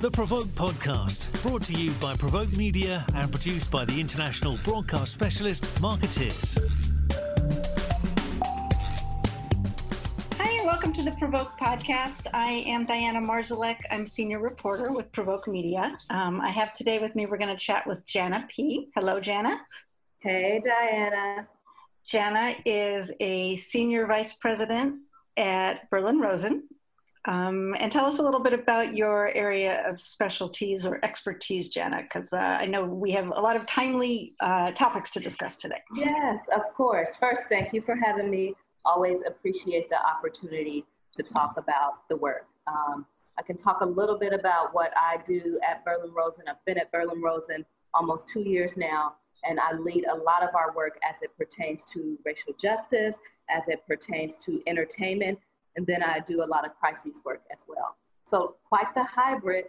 The Provoke Podcast, brought to you by Provoke Media and produced by the international broadcast specialist Markettiers. Hi, and welcome to the Provoke Podcast. I am Diana Marszalek. I'm senior reporter with Provoke Media. Um, I have today with me, we're going to chat with Janna Pea. Hello, Janna. Hey, Diana. Janna is a senior vice president at BerlinRosen, um, and tell us a little bit about your area of specialties or expertise, Janna, because uh, I know we have a lot of timely uh, topics to discuss today. Yes, of course. First, thank you for having me. Always appreciate the opportunity to talk about the work. Um, I can talk a little bit about what I do at BerlinRosen. I've been at BerlinRosen almost two years now, and I lead a lot of our work as it pertains to racial justice, as it pertains to entertainment, and then I do a lot of crises work as well. So quite the hybrid.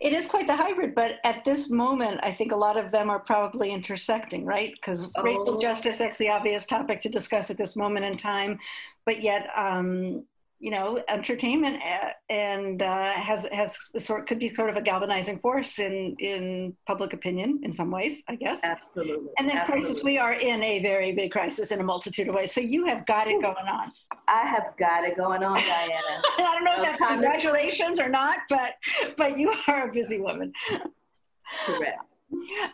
It is quite the hybrid, but at this moment, I think a lot of them are probably intersecting, right? Because oh. racial justice, that's the obvious topic to discuss at this moment in time, but yet um, you know, entertainment uh, and uh, has has sort could be sort of a galvanizing force in in public opinion in some ways, I guess. Absolutely. And then Absolutely. crisis, we are in a very big crisis in a multitude of ways. So you have got it going on. I have got it going on, Diana. I don't know if that's congratulations or not, but but you are a busy woman. Correct.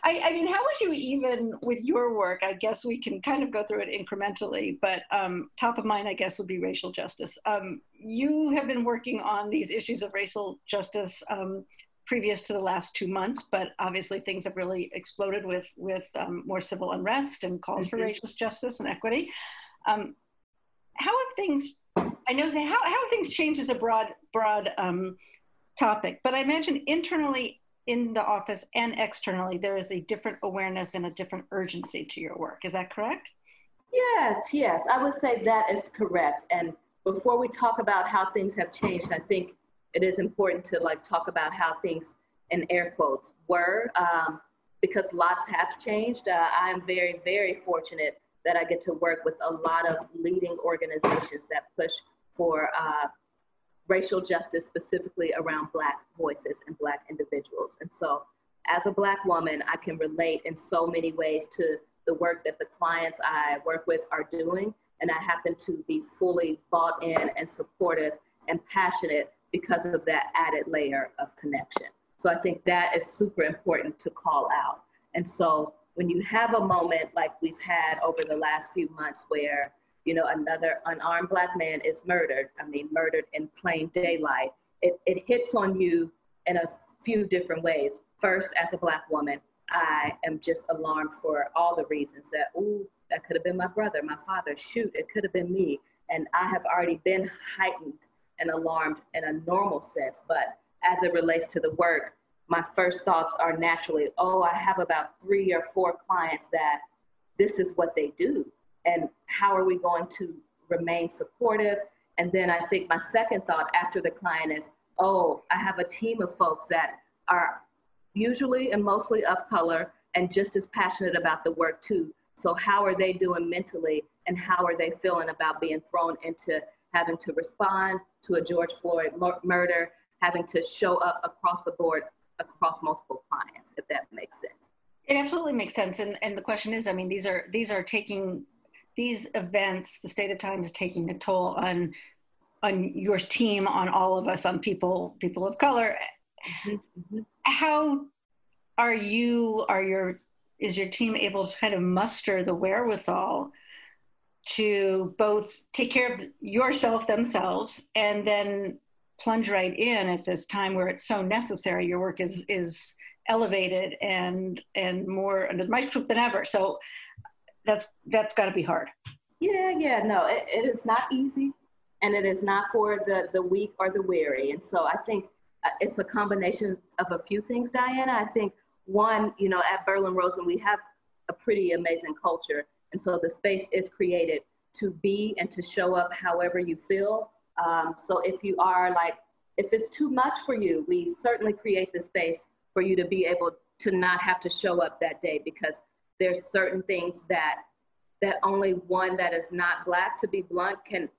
I, I, mean, how would you even, with your work, I guess we can kind of go through it incrementally, but um, top of mind, I guess, would be racial justice. Um, you have been working on these issues of racial justice um, previous to the last two months, but obviously things have really exploded with, with um, more civil unrest and calls mm-hmm. for racial justice and equity. Um, how have things, I know, how, how have things changed as a broad, broad um, topic, but I imagine internally in the office and externally, there is a different awareness and a different urgency to your work. Is that correct? Yes, yes, I would say that is correct. And before we talk about how things have changed, I think it is important to like talk about how things, in air quotes, were, um, because lots have changed. Uh, I am very, very fortunate that I get to work with a lot of leading organizations that push for uh, racial justice specifically around Black voices and Black individuals. And so, as a Black woman, I can relate in so many ways to the work that the clients I work with are doing. And I happen to be fully bought in and supportive and passionate because of that added layer of connection. So I think that is super important to call out. And so when you have a moment like we've had over the last few months where you know, another unarmed black man is murdered. I mean, murdered in plain daylight. It, it hits on you in a few different ways. First, as a black woman, I am just alarmed for all the reasons that, ooh, that could have been my brother, my father, shoot, it could have been me. And I have already been heightened and alarmed in a normal sense. But as it relates to the work, my first thoughts are naturally, oh, I have about three or four clients that this is what they do and how are we going to remain supportive? And then I think my second thought after the client is, oh, I have a team of folks that are usually and mostly of color and just as passionate about the work too. So how are they doing mentally and how are they feeling about being thrown into having to respond to a George Floyd murder, having to show up across the board across multiple clients, if that makes sense. It absolutely makes sense. And, and the question is, I mean, these are, these are taking these events, the state of time is taking a toll on on your team, on all of us, on people people of color. Mm-hmm. How are you? Are your is your team able to kind of muster the wherewithal to both take care of yourself themselves and then plunge right in at this time where it's so necessary your work is is elevated and and more under the microscope than ever so that's that's got to be hard. Yeah, yeah, no, it, it is not easy, and it is not for the the weak or the weary. And so I think uh, it's a combination of a few things, Diana. I think one, you know, at BerlinRosen we have a pretty amazing culture, and so the space is created to be and to show up however you feel. Um, so if you are like, if it's too much for you, we certainly create the space for you to be able to not have to show up that day because there's certain things that that only one that is not black to be blunt can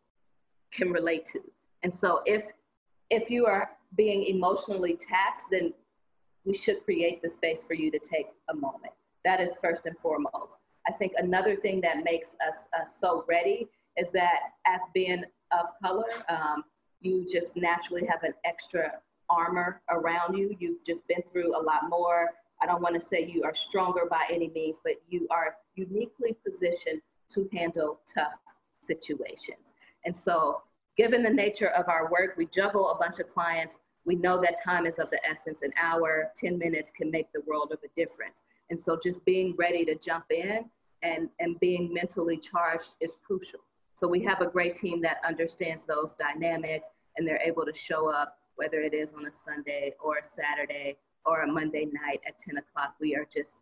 can relate to and so if if you are being emotionally taxed, then we should create the space for you to take a moment. That is first and foremost. I think another thing that makes us uh, so ready is that as being of color, um, you just naturally have an extra armor around you. You've just been through a lot more. I don't want to say you are stronger by any means, but you are uniquely positioned to handle tough situations. And so, given the nature of our work, we juggle a bunch of clients. We know that time is of the essence. An hour, 10 minutes can make the world of a difference. And so, just being ready to jump in and, and being mentally charged is crucial. So, we have a great team that understands those dynamics and they're able to show up, whether it is on a Sunday or a Saturday or a Monday night at 10 o'clock. We are just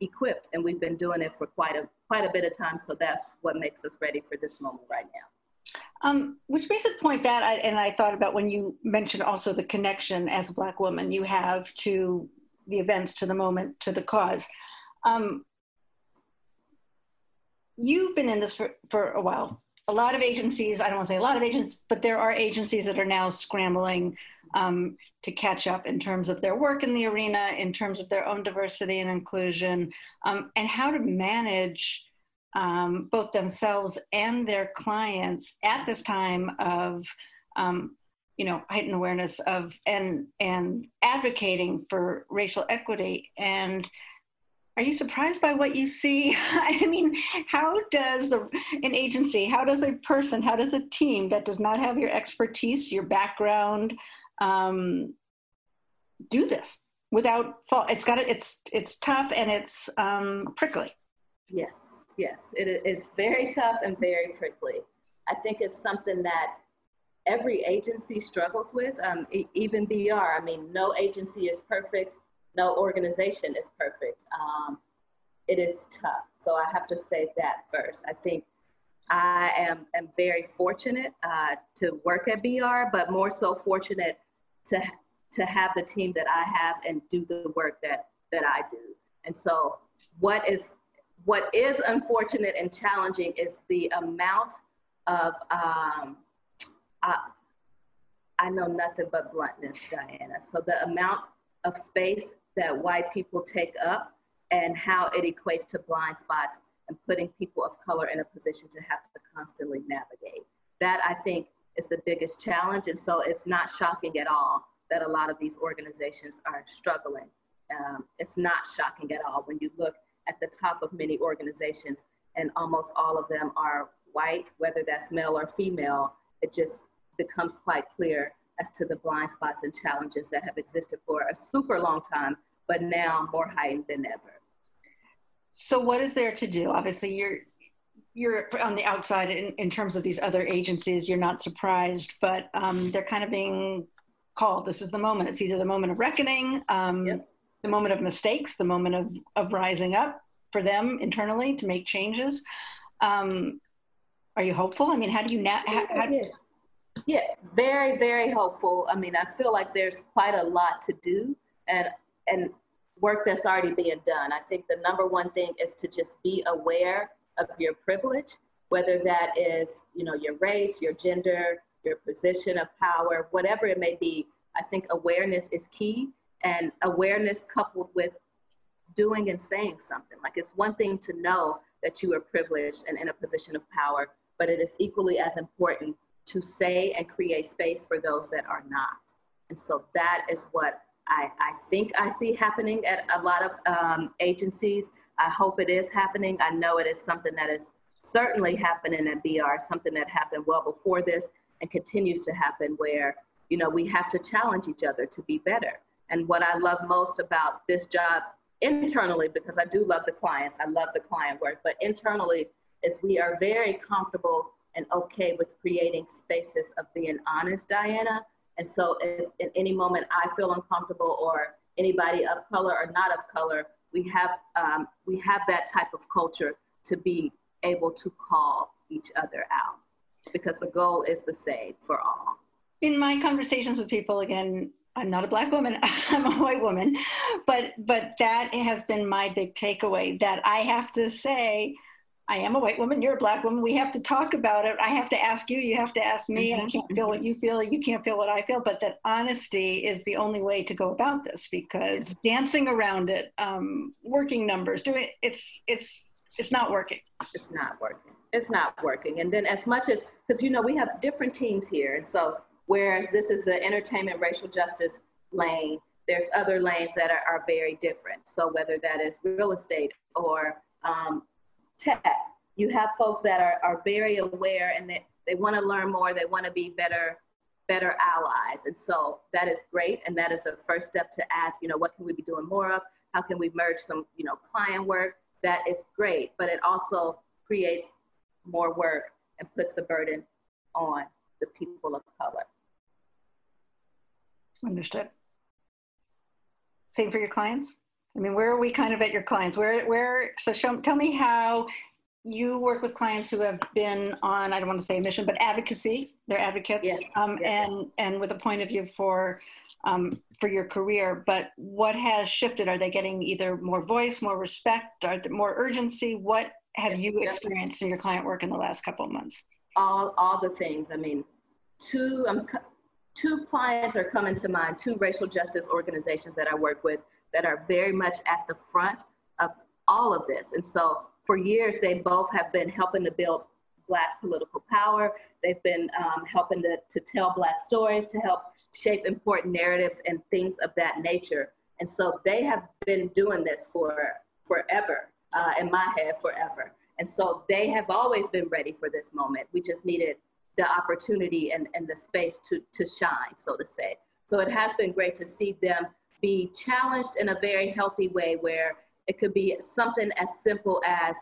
equipped and we've been doing it for quite a quite a bit of time so that's what makes us ready for this moment right now um, which makes it point that I, and i thought about when you mentioned also the connection as a black woman you have to the events to the moment to the cause um, you've been in this for, for a while a lot of agencies i don't want to say a lot of agencies but there are agencies that are now scrambling um, to catch up in terms of their work in the arena, in terms of their own diversity and inclusion, um, and how to manage um, both themselves and their clients at this time of, um, you know, heightened awareness of and and advocating for racial equity. And are you surprised by what you see? I mean, how does the, an agency, how does a person, how does a team that does not have your expertise, your background, um, do this without fault. It's got it. It's it's tough and it's um, prickly. Yes, yes, it is very tough and very prickly. I think it's something that every agency struggles with, um, even BR. I mean, no agency is perfect, no organization is perfect. Um, it is tough. So I have to say that first. I think I am, am very fortunate uh, to work at BR, but more so fortunate to to have the team that I have and do the work that that I do. And so what is what is unfortunate and challenging is the amount of um, I, I know nothing but bluntness, Diana. So the amount of space that white people take up and how it equates to blind spots and putting people of color in a position to have to constantly navigate. That I think is the biggest challenge. And so it's not shocking at all that a lot of these organizations are struggling. Um, it's not shocking at all when you look at the top of many organizations and almost all of them are white, whether that's male or female. It just becomes quite clear as to the blind spots and challenges that have existed for a super long time, but now more heightened than ever. So, what is there to do? Obviously, you're you're on the outside in, in terms of these other agencies, you're not surprised, but um, they're kind of being called. This is the moment. It's either the moment of reckoning, um, yep. the moment of mistakes, the moment of, of rising up for them internally to make changes. Um, are you hopeful? I mean, how do you now? Na- how, yeah. yeah, very, very hopeful. I mean, I feel like there's quite a lot to do and and work that's already being done. I think the number one thing is to just be aware of your privilege, whether that is, you know, your race, your gender, your position of power, whatever it may be. I think awareness is key and awareness coupled with doing and saying something. Like it's one thing to know that you are privileged and in a position of power, but it is equally as important to say and create space for those that are not. And so that is what I, I think I see happening at a lot of um, agencies. I hope it is happening. I know it is something that is certainly happening at BR, something that happened well before this and continues to happen where, you know, we have to challenge each other to be better. And what I love most about this job internally, because I do love the clients, I love the client work, but internally is we are very comfortable and okay with creating spaces of being honest, Diana. And so if in any moment I feel uncomfortable or anybody of color or not of color we have um, we have that type of culture to be able to call each other out because the goal is the same for all. In my conversations with people, again, I'm not a black woman, I'm a white woman, but but that has been my big takeaway that I have to say I am a white woman, you're a black woman. We have to talk about it. I have to ask you, you have to ask me. Mm-hmm. I can't feel what you feel, you can't feel what I feel. But that honesty is the only way to go about this because dancing around it, um, working numbers, doing it's it's it's not working. It's not working. It's not working. And then as much as because you know we have different teams here, and so whereas this is the entertainment racial justice lane, there's other lanes that are, are very different. So whether that is real estate or um, tech. You have folks that are, are very aware and they, they want to learn more, they want to be better better allies. And so that is great. And that is a first step to ask, you know, what can we be doing more of? How can we merge some, you know, client work? That is great. But it also creates more work and puts the burden on the people of color. Understood. Same for your clients? I mean, where are we kind of at your clients? Where, where, so show, tell me how you work with clients who have been on, I don't want to say mission, but advocacy, they're advocates, yes. Um, yes. and, and with a point of view for, um, for your career, but what has shifted? Are they getting either more voice, more respect, are more urgency? What have you experienced in your client work in the last couple of months? All, all the things. I mean, two, I'm, two clients are coming to mind, two racial justice organizations that I work with that are very much at the front of all of this. And so for years, they both have been helping to build Black political power. They've been um, helping to, to tell Black stories, to help shape important narratives and things of that nature. And so they have been doing this for forever, uh, in my head, forever. And so they have always been ready for this moment. We just needed the opportunity and, and the space to, to shine, so to say. So it has been great to see them be challenged in a very healthy way where it could be something as simple as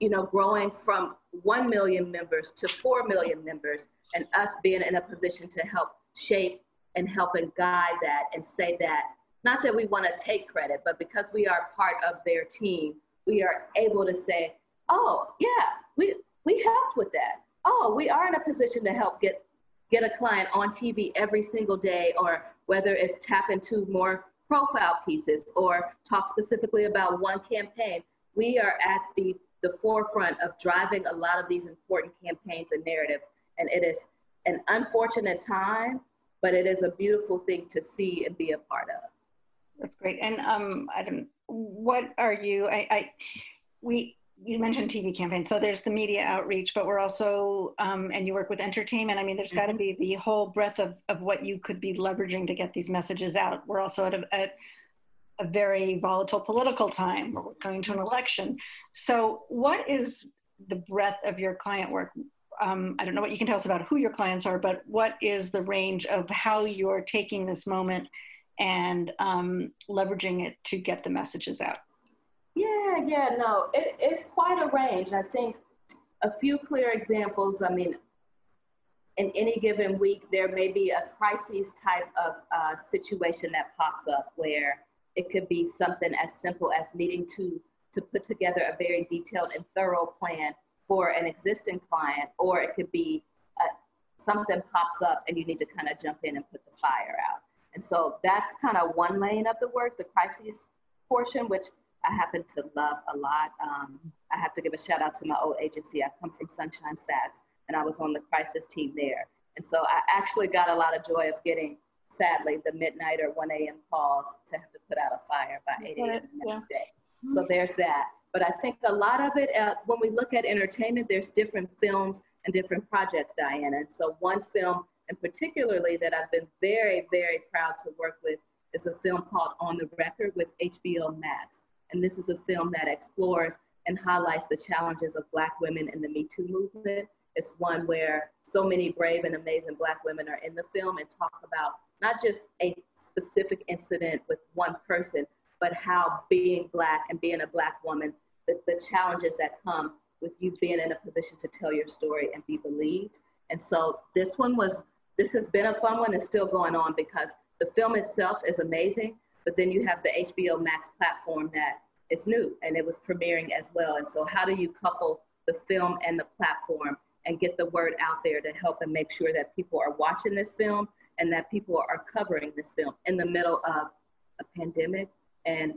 you know growing from 1 million members to 4 million members and us being in a position to help shape and help and guide that and say that not that we want to take credit but because we are part of their team we are able to say oh yeah we we helped with that. Oh we are in a position to help get get a client on tv every single day or whether it's tap into more profile pieces or talk specifically about one campaign. We are at the, the forefront of driving a lot of these important campaigns and narratives. And it is an unfortunate time, but it is a beautiful thing to see and be a part of. That's great. And um, don't. What are you? I, I we you mentioned TV campaigns. So there's the media outreach, but we're also, um, and you work with entertainment. I mean, there's mm-hmm. got to be the whole breadth of, of what you could be leveraging to get these messages out. We're also at a, at a very volatile political time. We're going to an election. So, what is the breadth of your client work? Um, I don't know what you can tell us about who your clients are, but what is the range of how you're taking this moment and um, leveraging it to get the messages out? Yeah, no, it, it's quite a range. I think a few clear examples. I mean, in any given week, there may be a crisis type of uh, situation that pops up where it could be something as simple as needing to to put together a very detailed and thorough plan for an existing client, or it could be uh, something pops up and you need to kind of jump in and put the fire out. And so that's kind of one lane of the work, the crises portion, which I happen to love a lot. Um, I have to give a shout out to my old agency. I come from Sunshine Sachs, and I was on the crisis team there. And so I actually got a lot of joy of getting, sadly, the midnight or 1 a.m. calls to have to put out a fire by 8 a.m. the next day. So there's that. But I think a lot of it, uh, when we look at entertainment, there's different films and different projects, Diana. And so one film, and particularly that I've been very, very proud to work with, is a film called On the Record with HBO Max. And this is a film that explores and highlights the challenges of Black women in the Me Too movement. It's one where so many brave and amazing Black women are in the film and talk about not just a specific incident with one person, but how being Black and being a Black woman, the, the challenges that come with you being in a position to tell your story and be believed. And so this one was, this has been a fun one. It's still going on because the film itself is amazing, but then you have the HBO Max platform that is new and it was premiering as well. And so, how do you couple the film and the platform and get the word out there to help and make sure that people are watching this film and that people are covering this film in the middle of a pandemic and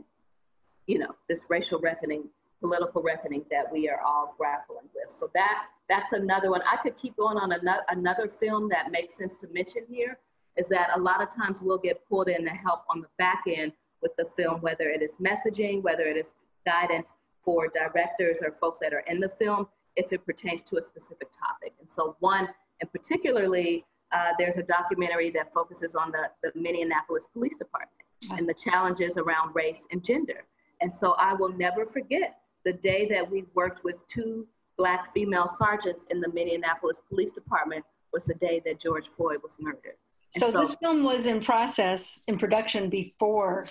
you know this racial reckoning political reckoning that we are all grappling with. So that that's another one. I could keep going on another another film that makes sense to mention here is that a lot of times we'll get pulled in to help on the back end with the film, whether it is messaging, whether it is guidance for directors or folks that are in the film, if it pertains to a specific topic. And so one, and particularly, uh, there's a documentary that focuses on the, the Minneapolis Police Department and the challenges around race and gender. And so I will never forget the day that we worked with two black female sergeants in the Minneapolis Police Department was the day that George Floyd was murdered. So, so, this film was in process, in production before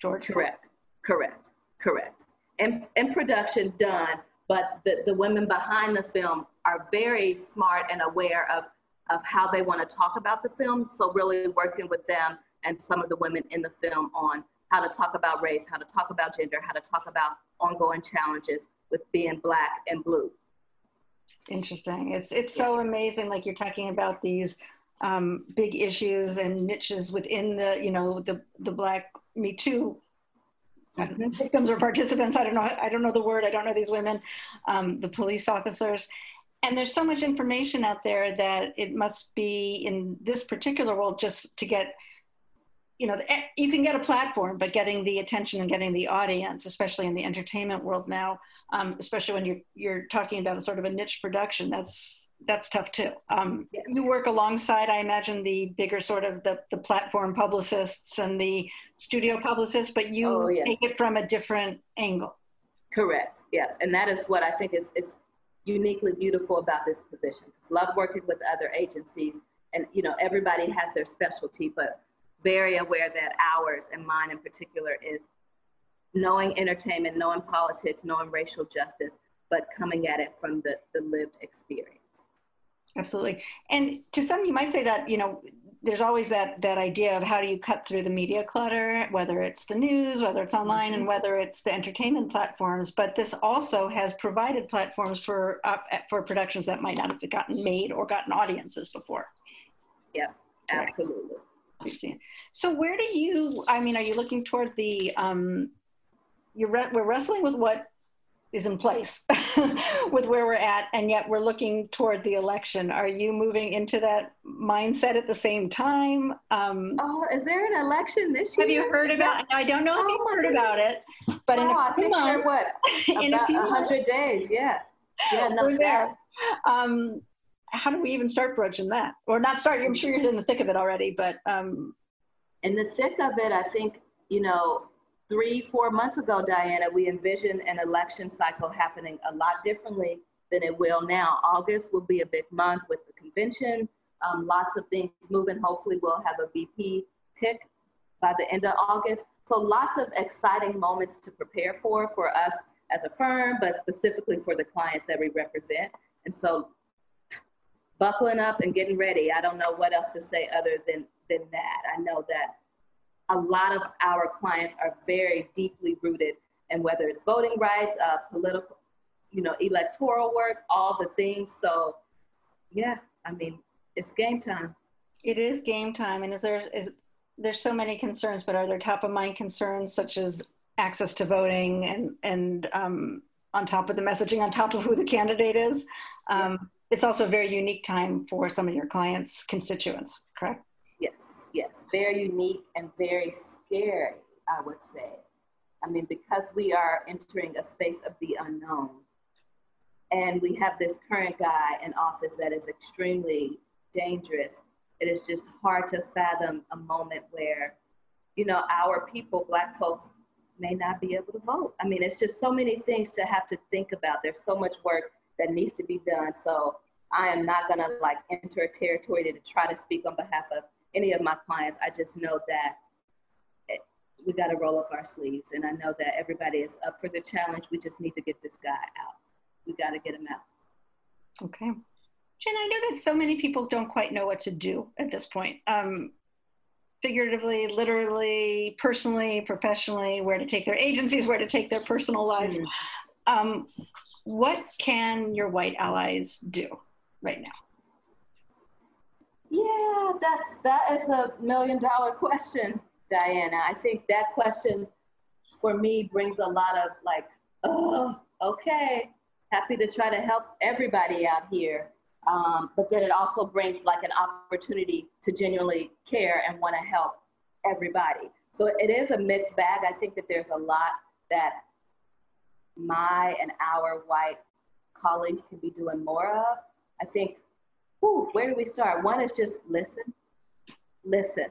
George Correct, correct, correct. And in production done, but the, the women behind the film are very smart and aware of, of how they want to talk about the film. So really working with them and some of the women in the film on how to talk about race, how to talk about gender, how to talk about ongoing challenges with being black and blue. Interesting. It's it's so amazing. Like you're talking about these um, big issues and niches within the you know the the Black Me Too victims or participants. I don't know. I don't know the word. I don't know these women, um, the police officers. And there's so much information out there that it must be in this particular world just to get you know, eh, you can get a platform, but getting the attention and getting the audience, especially in the entertainment world now, um, especially when you're you're talking about a sort of a niche production, that's that's tough too. Um, you work alongside, I imagine, the bigger sort of the, the platform publicists and the studio publicists, but you oh, yeah. take it from a different angle. Correct. Yeah, and that is what I think is is uniquely beautiful about this position. Love working with other agencies, and you know everybody has their specialty, but very aware that ours and mine in particular is knowing entertainment, knowing politics, knowing racial justice, but coming at it from the, the lived experience. Absolutely. And to some, you might say that, you know, there's always that, that idea of how do you cut through the media clutter, whether it's the news, whether it's online, mm-hmm. and whether it's the entertainment platforms. But this also has provided platforms for, uh, for productions that might not have gotten made or gotten audiences before. Yeah, absolutely. Right. So where do you? I mean, are you looking toward the? Um, you're re- we're wrestling with what is in place with where we're at, and yet we're looking toward the election. Are you moving into that mindset at the same time? Um, oh, is there an election this year? Have you heard about? I don't know if you've heard about it, but oh, in a oh, few months, what? in a few hundred days, yeah, yeah, we're there. Um, how do we even start broaching that? Or not start? I'm sure you're in the thick of it already, but um, in the thick of it, I think, you know, three, four months ago, Diana, we envisioned an election cycle happening a lot differently than it will now. August will be a big month with the convention, um, lots of things moving. Hopefully, we'll have a VP pick by the end of August. So, lots of exciting moments to prepare for for us as a firm, but specifically for the clients that we represent. And so, buckling up and getting ready. I don't know what else to say other than than that. I know that a lot of our clients are very deeply rooted in whether it's voting rights, uh, political, you know, electoral work, all the things. So, yeah, I mean, it's game time. It is game time, and is there is there's so many concerns, but are there top of mind concerns such as access to voting and and um, on top of the messaging, on top of who the candidate is? Um, yeah. It's also a very unique time for some of your clients' constituents, correct? Yes, very unique and very scary, I would say. I mean, because we are entering a space of the unknown, and we have this current guy in office that is extremely dangerous, it is just hard to fathom a moment where, you know, our people, Black folks, may not be able to vote. I mean, it's just so many things to have to think about. There's so much work that needs to be done. So I am not going to like enter a territory to try to speak on behalf of any of my clients, I just know that it, we got to roll up our sleeves. And I know that everybody is up for the challenge. We just need to get this guy out. We got to get him out. Okay. Jen, I know that so many people don't quite know what to do at this point. Um, figuratively, literally, personally, professionally, where to take their agencies, where to take their personal lives. Mm. Um, what can your white allies do right now? Yeah, that's that is a million dollar question, Diana. I think that question for me brings a lot of like oh, okay, happy to try to help everybody out here. Um, but then it also brings like an opportunity to genuinely care and want to help everybody. So it is a mixed bag. I think that there's a lot that my and our white colleagues can be doing more of. I think, whew, where do we start? One is just listen, listen.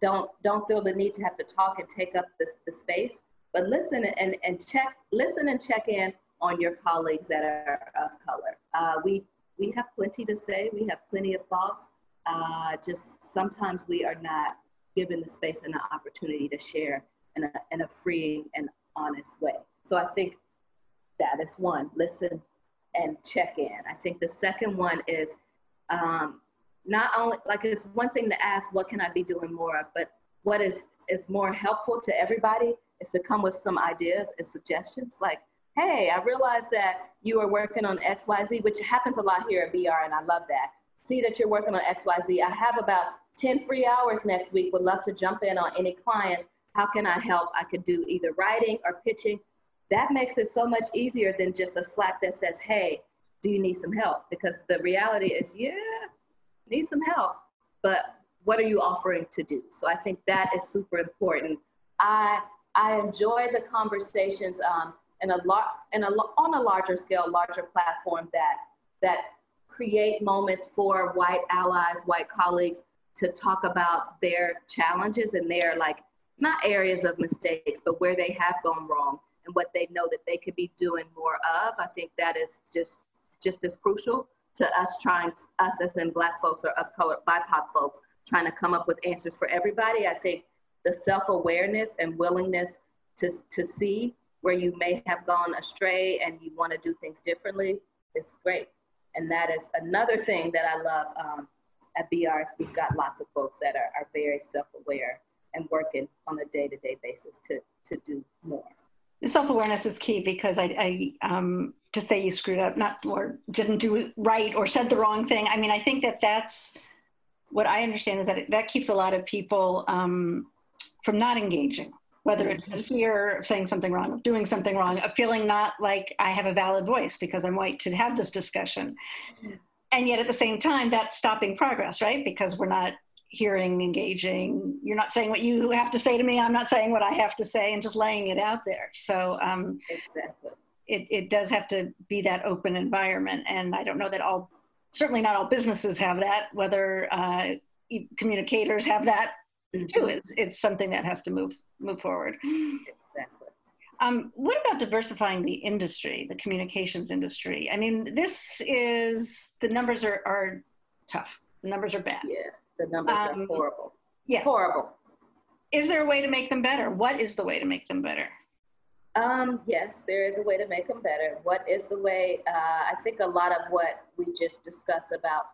Don't don't feel the need to have to talk and take up the, the space, but listen and, and check, listen and check in on your colleagues that are of color. Uh, we we have plenty to say. We have plenty of thoughts. Uh, just sometimes we are not given the space and the opportunity to share in a, in a freeing and honest way. So I think that is one, listen and check in. I think the second one is um, not only, like it's one thing to ask, what can I be doing more of, but what is, is more helpful to everybody is to come with some ideas and suggestions. Like, hey, I realized that you are working on XYZ, which happens a lot here at BR, and I love that. See that you're working on XYZ. I have about 10 free hours next week. Would love to jump in on any clients. How can I help? I could do either writing or pitching. That makes it so much easier than just a Slack that says, hey, do you need some help? Because the reality is, yeah, need some help. But what are you offering to do? So I think that is super important. I I enjoy the conversations um, in a lot in a on a larger scale, larger platform that that create moments for white allies, white colleagues to talk about their challenges and their like not areas of mistakes, but where they have gone wrong and what they know that they could be doing more of. I think that is just just as crucial to us trying to, us as in black folks or of color BIPOC folks trying to come up with answers for everybody. I think the self-awareness and willingness to to see where you may have gone astray and you want to do things differently is great. And that is another thing that I love um, at BRs. We've got lots of folks that are, are very self-aware and working on a day-to-day basis to, to do more. Self-awareness is key because I, I um, to say you screwed up, not or didn't do it right or said the wrong thing. I mean, I think that that's what I understand is that it, that keeps a lot of people um, from not engaging whether it's the fear of saying something wrong, of doing something wrong, of feeling not like I have a valid voice because I'm white to have this discussion. And yet at the same time, that's stopping progress, right? Because we're not hearing, engaging. You're not saying what you have to say to me. I'm not saying what I have to say and just laying it out there. So um, exactly. It, it does have to be that open environment. And I don't know that all, certainly not all businesses have that, whether uh, communicators have that too. It's, it's something that has to move move forward. Exactly. Um, what about diversifying the industry, the communications industry? I mean, this is the numbers are, are tough. The numbers are bad. Yeah, the numbers um, are horrible. Yes. Horrible. Is there a way to make them better? What is the way to make them better? Um, yes, there is a way to make them better. What is the way? Uh, I think a lot of what we just discussed about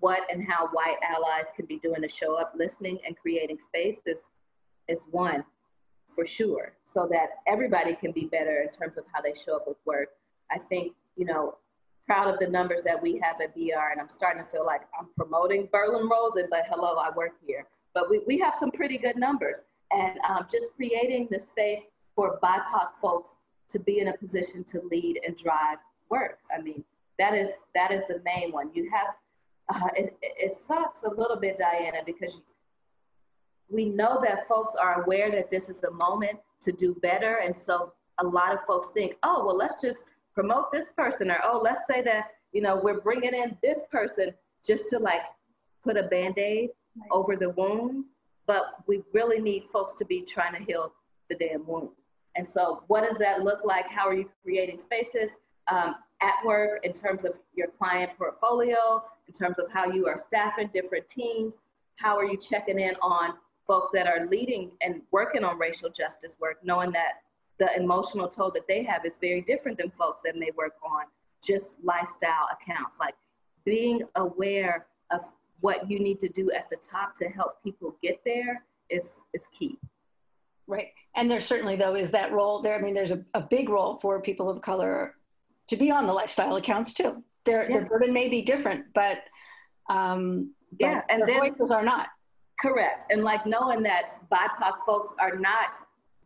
what and how white allies can be doing to show up, listening, and creating space is is one for sure, so that everybody can be better in terms of how they show up with work. I think, you know, proud of the numbers that we have at BR, and I'm starting to feel like I'm promoting BerlinRosen, but hello, I work here. But we, we have some pretty good numbers, and um, just creating the space for BIPOC folks to be in a position to lead and drive work. I mean, that is that is the main one. You have uh, it, it sucks a little bit, Diana, because we know that folks are aware that this is a moment to do better. And so a lot of folks think, oh, well, let's just promote this person, or oh, let's say that, you know, we're bringing in this person just to like put a band aid right. over the wound. But we really need folks to be trying to heal the damn wound. And so, what does that look like? How are you creating spaces um, at work in terms of your client portfolio, in terms of how you are staffing different teams? How are you checking in on folks that are leading and working on racial justice work, knowing that the emotional toll that they have is very different than folks that may work on just lifestyle accounts. Like being aware of what you need to do at the top to help people get there is is key. Right. And there certainly though is that role there. I mean, there's a, a big role for people of color to be on the lifestyle accounts too. Their yeah. their burden may be different, but um, yeah, and their then, voices are not. Correct. And like knowing that BIPOC folks are not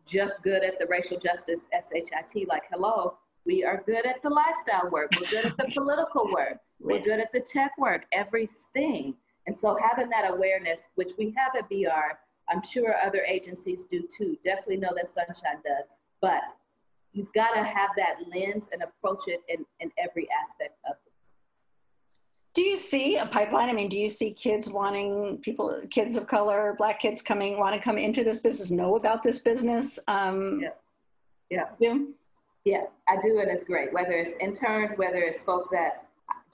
just good at the racial justice SHIT, like hello, we are good at the lifestyle work. We're good at the political work. We're good at the tech work, everything. And so having that awareness, which we have at BR, I'm sure other agencies do too. Definitely know that Sunshine does. But you've got to have that lens and approach it in, in every aspect of it. Do you see a pipeline? I mean, do you see kids wanting people, kids of color, black kids coming, want to come into this business, know about this business? Um, yeah. Yeah. Yeah. Yeah, I do, and it's great. Whether it's interns, whether it's folks that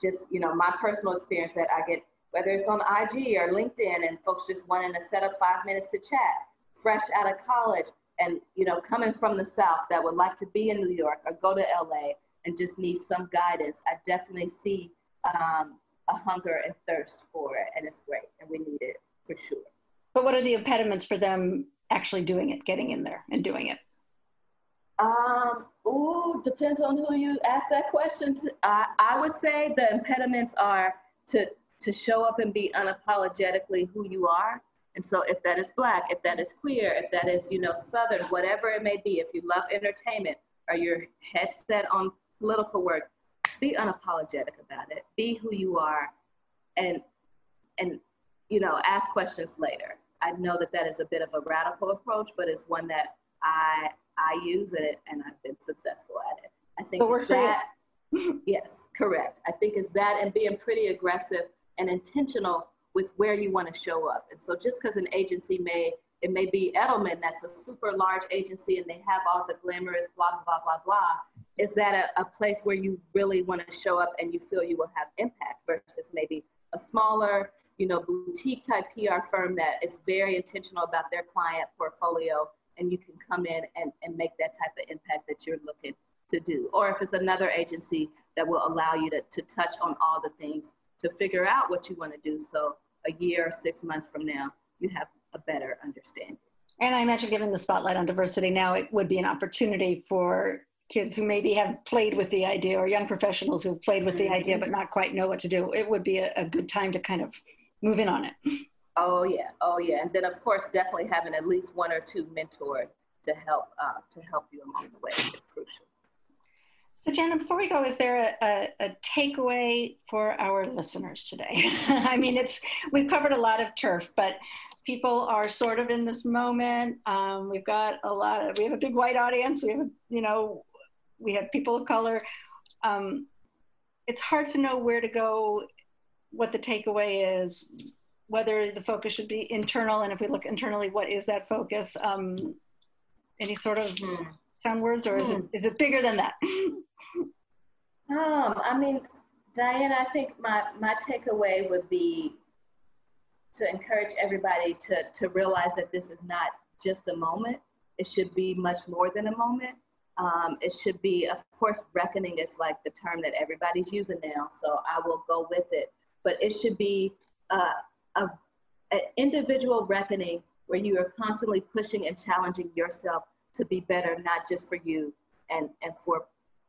just, you know, my personal experience that I get, whether it's on IG or LinkedIn, and folks just wanting to set up five minutes to chat, fresh out of college, and you know, coming from the South that would like to be in New York or go to LA and just need some guidance. I definitely see um, a hunger and thirst for it, and it's great, and we need it for sure. But what are the impediments for them actually doing it, getting in there and doing it? Um, oh, depends on who you ask that question to. I, I would say the impediments are to to show up and be unapologetically who you are. And so if that is black, if that is queer, if that is, you know, southern, whatever it may be, if you love entertainment or your head set on political work, be unapologetic about it. Be who you are and and you know, ask questions later. I know that that is a bit of a radical approach, but it's one that I I use it and I've been successful at it. I think that. yes, correct. I think it's that and being pretty aggressive and intentional with where you want to show up. And so just because an agency may it may be Edelman, that's a super large agency, and they have all the glamorous blah blah blah blah. Is that a, a place where you really want to show up and you feel you will have impact versus maybe a smaller, you know, boutique type PR firm that is very intentional about their client portfolio and you can come in and, and make that type of impact that you're looking to do. Or if it's another agency that will allow you to, to touch on all the things to figure out what you want to do. So a year or six months from now, you have a better understanding. And I imagine given the spotlight on diversity now, it would be an opportunity for kids who maybe have played with the idea or young professionals who have played with mm-hmm. the idea but not quite know what to do. It would be a, a good time to kind of move in on it. Oh yeah, oh yeah, and then of course, definitely having at least one or two mentors to help uh, to help you along the way is crucial. So, Jenna, before we go, is there a, a, a takeaway for our listeners today? I mean, it's we've covered a lot of turf, but people are sort of in this moment. Um, we've got a lot of we have a big white audience. We have you know we have people of color. Um, it's hard to know where to go, what the takeaway is, whether the focus should be internal, and if we look internally, what is that focus? Um, any sort of hmm. sound words, or is it hmm. is it bigger than that? um, I mean, Diane, I think my my takeaway would be to encourage everybody to to realize that this is not just a moment. It should be much more than a moment. Um, it should be, of course, reckoning is like the term that everybody's using now, so I will go with it. But it should be uh, a, an individual reckoning where you are constantly pushing and challenging yourself to be better, not just for you and, and for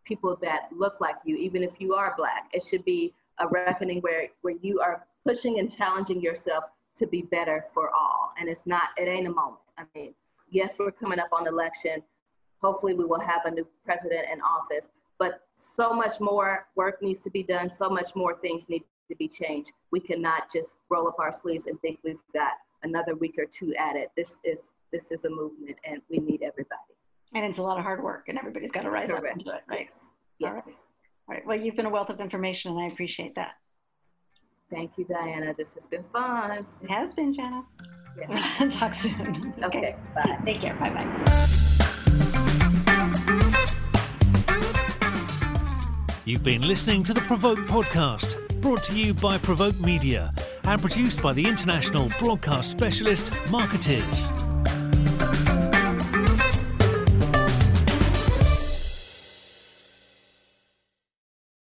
people that look like you, even if you are black. It should be a reckoning where, where you are pushing and challenging yourself to be better for all. And it's not, it ain't a moment. I mean, yes, we're coming up on election. Hopefully we will have a new president in office, but so much more work needs to be done. So much more things need to be changed. We cannot just roll up our sleeves and think we've got another week or two at it. This is this is a movement, and we need everybody. And it's a lot of hard work, and everybody's got to rise Correct. up and do it, right? Yes. yes. All right. All right. Well, you've been a wealth of information, and I appreciate that. Thank you, Diana. This has been fun. It has been, Janna. Yeah. Talk soon. Okay. okay. Bye. Take care. Bye bye. You've been listening to the Provoke podcast brought to you by Provoke Media and produced by the international broadcast specialist Markettiers.